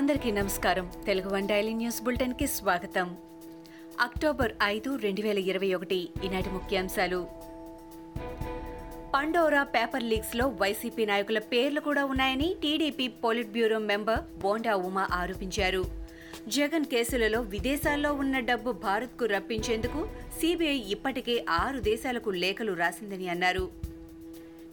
అందరికీ నమస్కారం. Telugu one daily news బులెటిన్కి స్వాగతం. అక్టోబర్ ఐదు రెండు వేల ఇరవై ఒకటి ఈనాటి ముఖ్యాంశాలు. పండోరా పేపర్ లీక్స్లో వైసీపీ నాయకుల పేర్లు కూడా ఉన్నాయని TDP politburo member Bonda Uma ఆరోపించారు. జగన్ కేసులలో విదేశాల్లో ఉన్న డబ్బు భారత్కు రప్పించేందుకు సీబీఐ ఇప్పటికే ఆరు దేశాలకు లేఖలు రాసిందని అన్నారు.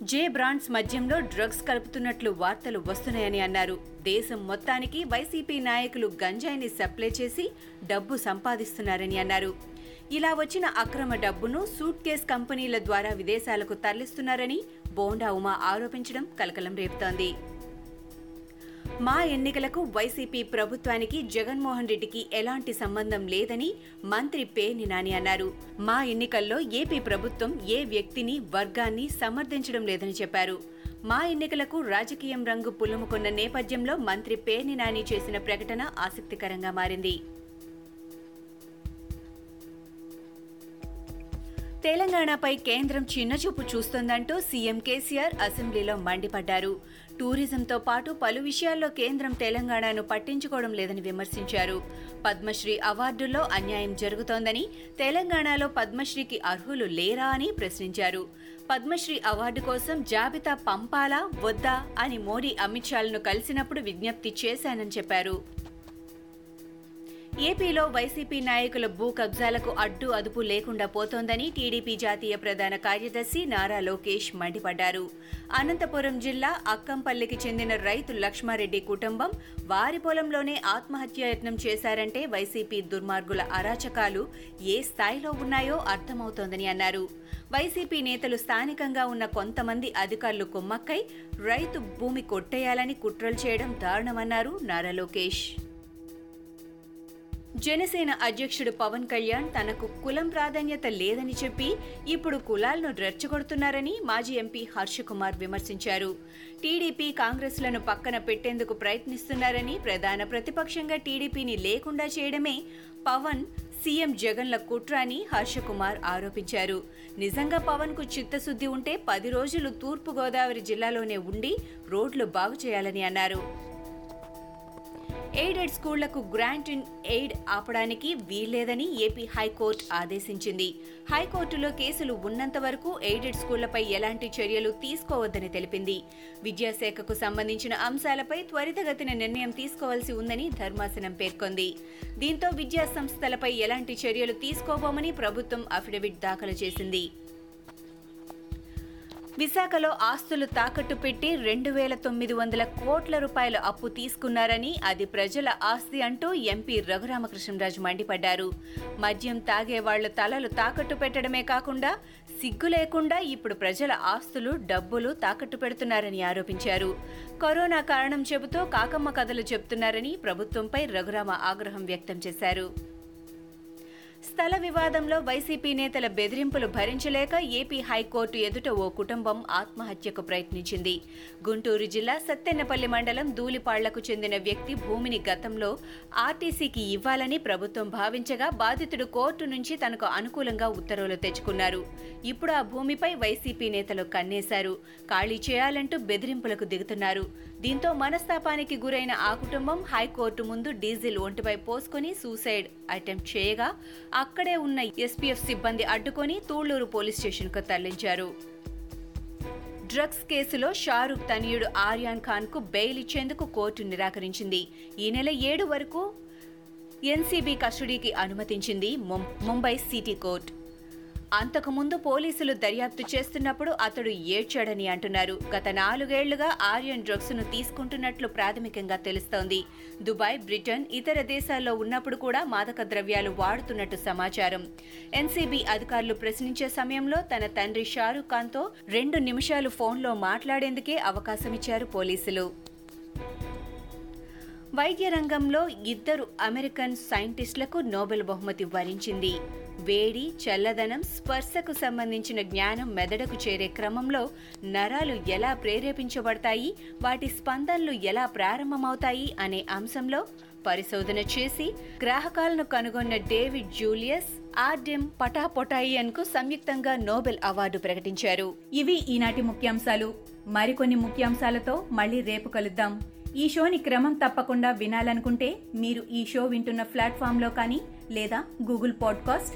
జే బ్రాండ్స్ మద్యంలో డ్రగ్స్ కలుపుతున్నట్లు వార్తలు వస్తున్నాయని అన్నారు. దేశం మొత్తానికి వైసీపీ నాయకులు గంజాయిని సప్లై చేసి డబ్బు సంపాదిస్తున్నారని అన్నారు. ఇలా వచ్చిన అక్రమ డబ్బును సూట్ కేస్ కంపెనీల ద్వారా విదేశాలకు తరలిస్తున్నారని బోండా ఉమా ఆరోపించడం కలకలం రేపుతోంది. మా ఎన్నికలకు వైసీపీ ప్రభుత్వానికి జగన్మోహన్ రెడ్డికి ఎలాంటి సంబంధం లేదని మంత్రి పేర్ని నాని అన్నారు. మా ఎన్నికల్లో ఏపీ ప్రభుత్వం ఏ వ్యక్తిని వర్గాన్ని సమర్థించడం లేదని చెప్పారు. మా ఎన్నికలకు రాజకీయం రంగు పులుముకున్న నేపథ్యంలో మంత్రి పేర్ని నాని చేసిన ప్రకటన ఆసక్తికరంగా మారింది. తెలంగాణపై కేంద్రం చిన్నచూపు చూస్తోందంటూ సీఎం కేసీఆర్ అసెంబ్లీలో మండిపడ్డారు. టూరిజంతో పాటు పలు విషయాల్లో కేంద్రం తెలంగాణను పట్టించుకోవడం లేదని విమర్శించారు. పద్మశ్రీ అవార్డుల్లో అన్యాయం జరుగుతోందని తెలంగాణలో పద్మశ్రీకి అర్హులు లేరా అని ప్రశ్నించారు. పద్మశ్రీ అవార్డు కోసం జాబితా పంపాలా వద్దా అని మోడీ అమిత్ షాలను కలిసినప్పుడు విజ్ఞప్తి చేశానని చెప్పారు. ఏపీలో వైసీపీ నాయకుల భూ కబ్జాలకు అడ్డు అదుపు లేకుండా పోతోందని టీడీపీ జాతీయ ప్రధాన కార్యదర్శి నారా లోకేష్ మండిపడ్డారు. అనంతపురం జిల్లా అక్కంపల్లికి చెందిన రైతు లక్ష్మారెడ్డి కుటుంబం వారి పొలంలోనే ఆత్మహత్యాయత్నం చేశారంటే వైసీపీ దుర్మార్గుల అరాచకాలు ఏ స్థాయిలో ఉన్నాయో అర్థమవుతోందని అన్నారు. వైసీపీ నేతలు స్థానికంగా ఉన్న కొంతమంది అధికారులు కుమ్మక్కై రైతు భూమి కొట్టేయాలని కుట్రలు చేయడం దారుణమన్నారు నారా లోకేష్. జనసేన అధ్యక్షుడు పవన్ కళ్యాణ్ తనకు కులం ప్రాధాన్యత లేదని చెప్పి ఇప్పుడు కులాలను రెచ్చగొడుతున్నారని మాజీ ఎంపీ హర్షకుమార్ విమర్శించారు. టీడీపీ కాంగ్రెస్లను పక్కన పెట్టేందుకు ప్రయత్నిస్తున్నారని ప్రధాన ప్రతిపక్షంగా టీడీపీని లేకుండా చేయడమే పవన్ సీఎం జగన్ల కుట్ర అని హర్షకుమార్ ఆరోపించారు. నిజంగా పవన్కు చిత్తశుద్ధి ఉంటే పది రోజులు తూర్పు గోదావరి జిల్లాలోనే ఉండి రోడ్లు బాగు చేయాలని అన్నారు. ఎయిడెడ్ స్కూళ్ళకు గ్రాంట్ ఇన్ ఎయిడ్ ఆపడానికి వీల్లేదని ఏపీ హైకోర్టు ఆదేశించింది. హైకోర్టులో కేసులు ఉన్నంత వరకు ఎయిడెడ్ స్కూళ్ళపై ఎలాంటి చర్యలు తీసుకోవద్దని తెలిపింది. విద్యాశాఖకు సంబంధించిన అంశాలపై త్వరితగతిన నిర్ణయం తీసుకోవాల్సి ఉందని ధర్మాసనం పేర్కొంది. దీంతో విద్యా సంస్థలపై ఎలాంటి చర్యలు తీసుకోబోమని ప్రభుత్వం అఫిడవిట్ దాఖలు చేసింది. విశాఖలో ఆస్తులు తాకట్టు పెట్టి రెండు వేల తొమ్మిది వందల కోట్ల రూపాయల అప్పు తీసుకున్నారని అది ప్రజల ఆస్తి అంటూ ఎంపీ రఘురామకృష్ణరాజు మండిపడ్డారు. మద్యం తాగే వాళ్ళ తలలు తాకట్టు పెట్టడమే కాకుండా సిగ్గు లేకుండా ఇప్పుడు ప్రజల ఆస్తులు డబ్బులు తాకట్టు పెడుతున్నారని ఆరోపించారు. కరోనా కారణం చెబుతూ కాకమ్మ కథలు చెబుతున్నారని ప్రభుత్వంపై రఘురామ ఆగ్రహం వ్యక్తం చేశారు. స్థల వివాదంలో వైసీపీ నేతల బెదిరింపులు భరించలేక ఏపీ హైకోర్టు ఎదుట ఓ కుటుంబం ఆత్మహత్యకు ప్రయత్నించింది. గుంటూరు జిల్లా సత్తెన్నపల్లి మండలం దూలిపాళ్ళకు చెందిన వ్యక్తి భూమిని గతంలో ఆర్టీసీకి ఇవ్వాలని ప్రభుత్వం భావించగా బాధితుడు కోర్టు నుంచి తనకు అనుకూలంగా ఉత్తర్వులు తెచ్చుకున్నారు. ఇప్పుడు ఆ భూమిపై వైసీపీ నేతలు కన్నేశారు. ఖాళీ చేయాలంటూ బెదిరింపులకు దిగుతున్నారు. దీంతో మనస్తాపానికి గురైన ఆ కుటుంబం హైకోర్టు ముందు డీజిల్ ఒంటిపై పోసుకుని సూసైడ్ అటెంప్ట్ చేయగా అక్కడే ఉన్న ఎస్పీఎఫ్ సిబ్బంది అడ్డుకొని తూళ్ళూరు పోలీస్ స్టేషన్కు తరలించారు. డ్రగ్స్ కేసులో షారుఖ్ తనయుడు ఆర్యాన్ ఖాన్కు బెయిల్ ఇచ్చేందుకు కోర్టు నిరాకరించింది. ఈ నెల ఏడు వరకు ఎన్సీబీ కస్టడీకి అనుమతించింది ముంబై సిటీ కోర్టు. అంతకుముందు పోలీసులు దర్యాప్తు చేస్తున్నప్పుడు అతడు ఏడ్చాడని అంటున్నారు. గత నాలుగేళ్ళుగా ఆర్యన్ డ్రగ్స్ను తీసుకుంటున్నట్లు ప్రాథమికంగా తెలుస్తోంది. దుబాయ్ బ్రిటన్ ఇతర దేశాల్లో ఉన్నప్పుడు కూడా మాదక ద్రవ్యాలు వాడుతున్నట్టు సమాచారం. ఎన్సీబీ అధికారులు ప్రశ్నించే సమయంలో తన తండ్రి షారూఖ్ ఖాన్తో రెండు నిమిషాలు ఫోన్లో మాట్లాడేందుకే అవకాశమిచ్చారు పోలీసులు. వైద్య రంగంలో ఇద్దరు అమెరికన్ సైంటిస్టులకు నోబెల్ బహుమతి వరించింది. వేడి చల్లదనం స్పర్శకు సంబంధించిన జ్ఞానం మెదడుకు చేరే క్రమంలో నరాలు ఎలా ప్రేరేపించబడతాయి వాటి స్పందనలు ఎలా ప్రారంభమవుతాయి అనే అంశంలో పరిశోధన చేసి గ్రాహకాలను కనుగొన్న డేవిడ్ జూలియస్ ఆర్డెం పటాపొటాయియన్కు సంయుక్తంగా నోబెల్ అవార్డు ప్రకటించారు. ఇవి ఈనాటి ముఖ్యాంశాలు. మరికొన్ని ముఖ్యాంశాలతో మళ్ళీ రేపు కలుద్దాం. ఈ షోని క్రమం తప్పకుండా వినాలనుకుంటే మీరు ఈ షో వింటున్న ప్లాట్ఫామ్లో కానీ లేదా Google podcast